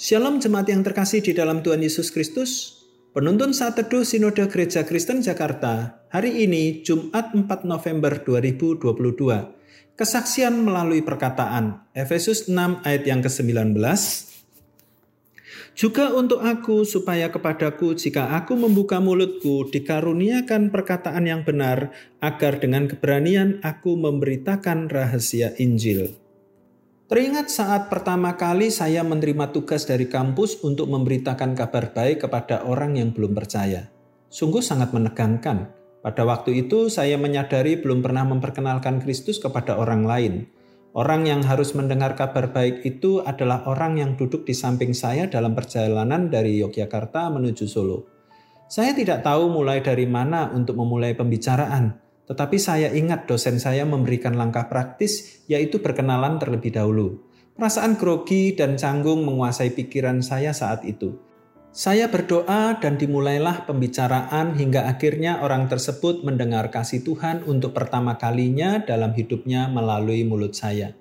Shalom jemaat yang terkasih di dalam Tuhan Yesus Kristus. Penuntun saat teduh Sinode Gereja Kristen Jakarta hari ini Jumat 4 November 2022. Kesaksian melalui perkataan Efesus 6 ayat yang ke-19. Juga untuk aku supaya kepadaku jika aku membuka mulutku dikaruniakan perkataan yang benar agar dengan keberanian aku memberitakan rahasia Injil. Teringat saat pertama kali saya menerima tugas dari kampus untuk memberitakan kabar baik kepada orang yang belum percaya. Sungguh sangat menegangkan. Pada waktu itu saya menyadari belum pernah memperkenalkan Kristus kepada orang lain. Orang yang harus mendengar kabar baik itu adalah orang yang duduk di samping saya dalam perjalanan dari Yogyakarta menuju Solo. Saya tidak tahu mulai dari mana untuk memulai pembicaraan. Tetapi saya ingat dosen saya memberikan langkah praktis, yaitu berkenalan terlebih dahulu. Perasaan grogi dan canggung menguasai pikiran saya saat itu. Saya berdoa dan dimulailah pembicaraan hingga akhirnya orang tersebut mendengar kasih Tuhan untuk pertama kalinya dalam hidupnya melalui mulut saya.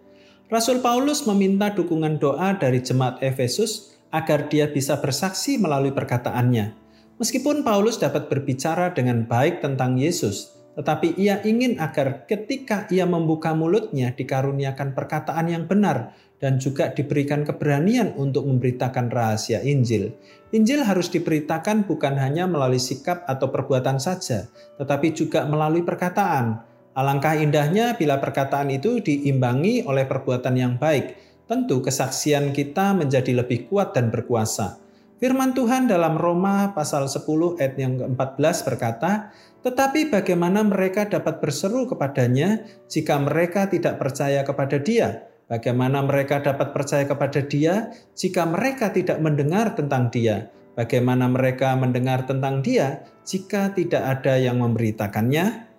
Rasul Paulus meminta dukungan doa dari jemaat Efesus agar dia bisa bersaksi melalui perkataannya. Meskipun Paulus dapat berbicara dengan baik tentang Yesus, tetapi ia ingin agar ketika ia membuka mulutnya dikaruniakan perkataan yang benar dan juga diberikan keberanian untuk memberitakan rahasia Injil. Injil harus diberitakan bukan hanya melalui sikap atau perbuatan saja, tetapi juga melalui perkataan. Alangkah indahnya bila perkataan itu diimbangi oleh perbuatan yang baik. Tentu kesaksian kita menjadi lebih kuat dan berkuasa. Firman Tuhan dalam Roma pasal 10 ayat yang ke-14 berkata, "Tetapi bagaimana mereka dapat berseru kepadanya jika mereka tidak percaya kepada Dia? Bagaimana mereka dapat percaya kepada Dia jika mereka tidak mendengar tentang Dia? Bagaimana mereka mendengar tentang Dia jika tidak ada yang memberitakannya?"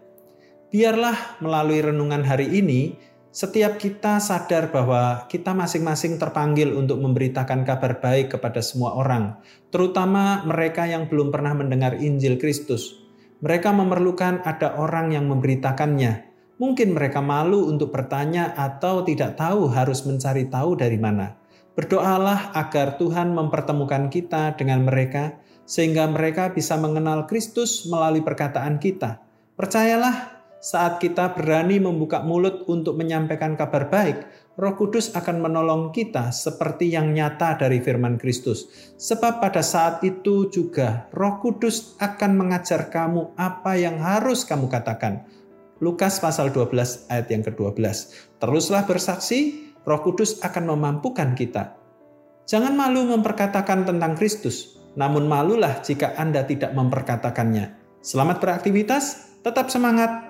Biarlah melalui renungan hari ini setiap kita sadar bahwa kita masing-masing terpanggil untuk memberitakan kabar baik kepada semua orang, terutama mereka yang belum pernah mendengar Injil Kristus. Mereka memerlukan ada orang yang memberitakannya. Mungkin mereka malu untuk bertanya atau tidak tahu harus mencari tahu dari mana. Berdoalah agar Tuhan mempertemukan kita dengan mereka, sehingga mereka bisa mengenal Kristus melalui perkataan kita. Percayalah, saat kita berani membuka mulut untuk menyampaikan kabar baik, Roh Kudus akan menolong kita seperti yang nyata dari firman Kristus. Sebab pada saat itu juga Roh Kudus akan mengajar kamu apa yang harus kamu katakan. Lukas pasal 12 ayat yang ke-12. Teruslah bersaksi, Roh Kudus akan memampukan kita. Jangan malu memperkatakan tentang Kristus, namun malulah jika Anda tidak memperkatakannya. Selamat beraktivitas, tetap semangat,